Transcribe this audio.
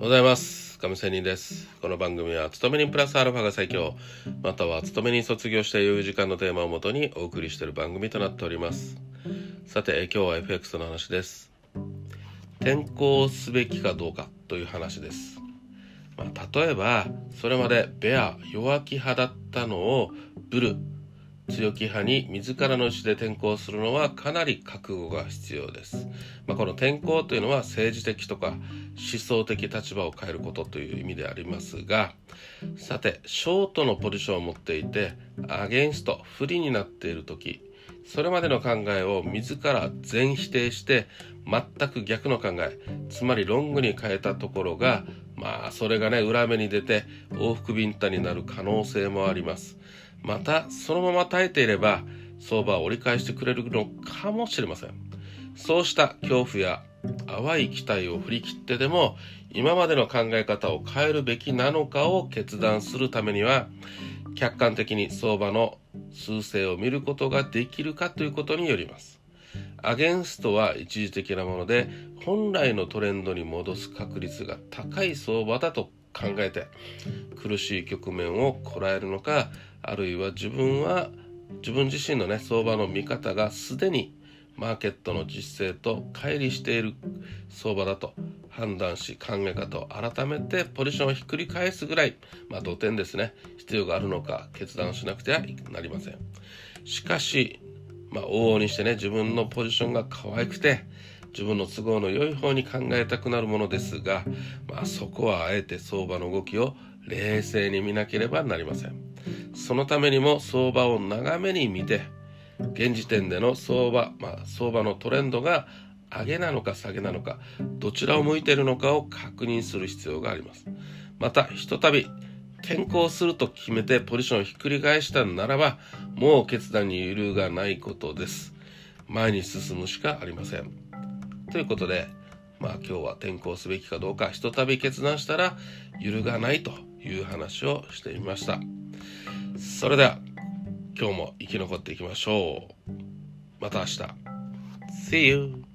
おはようございます。亀仙人です。この番組は、勤め人プラスアルファが最強、または勤め人卒業して余裕時間のテーマをもとにお送りしている番組となっております。さて、今日は FX の話です。転校すべきかどうかという話です。まあ、例えば、それまでベア、弱気派だったのをブル、強気派に自らの意思で転校するのはかなり覚悟が必要です。まあ、この転校というのは政治的とか思想的立場を変えることという意味でありますが、さて、ショートのポジションを持っていて、アゲンスト、不利になっている時、それまでの考えを自ら全否定して全く逆の考え、つまりロングに変えたところが、まあそれがね、裏目に出て往復ビンタになる可能性もあります。また、そのまま耐えていれば、相場は折り返してくれるのかもしれません。そうした恐怖や淡い期待を振り切ってでも、今までの考え方を変えるべきなのかを決断するためには、客観的に相場の数勢を見ることができるかということによります。アゲンストは一時的なもので、本来のトレンドに戻す確率が高い相場だと考えて、苦しい局面をこらえるのか、あるいは自分は自分自身のね相場の見方がすでにマーケットの実勢と乖離している相場だと判断し考え方を改めてポジションをひっくり返すぐらい、まあ、土点ですね。必要があるのか決断しなくてはなりません。しかし、まあ、往々にしてね自分のポジションが可愛くて自分の都合の良い方に考えたくなるものですが、まあ、そこはあえて相場の動きを冷静に見なければなりません。そのためにも相場を長めに見て現時点での相場、まあ、相場のトレンドが上げなのか下げなのかどちらを向いているのかを確認する必要があります。またひとたび転校すると決めてポジションをひっくり返したならばもう決断に揺るがないことです。前に進むしかありません。ということでまあ今日は転校すべきかどうかひとたび決断したら揺るがないという話をしてみました。それでは今日も生き残っていきましょう。また明日。See you.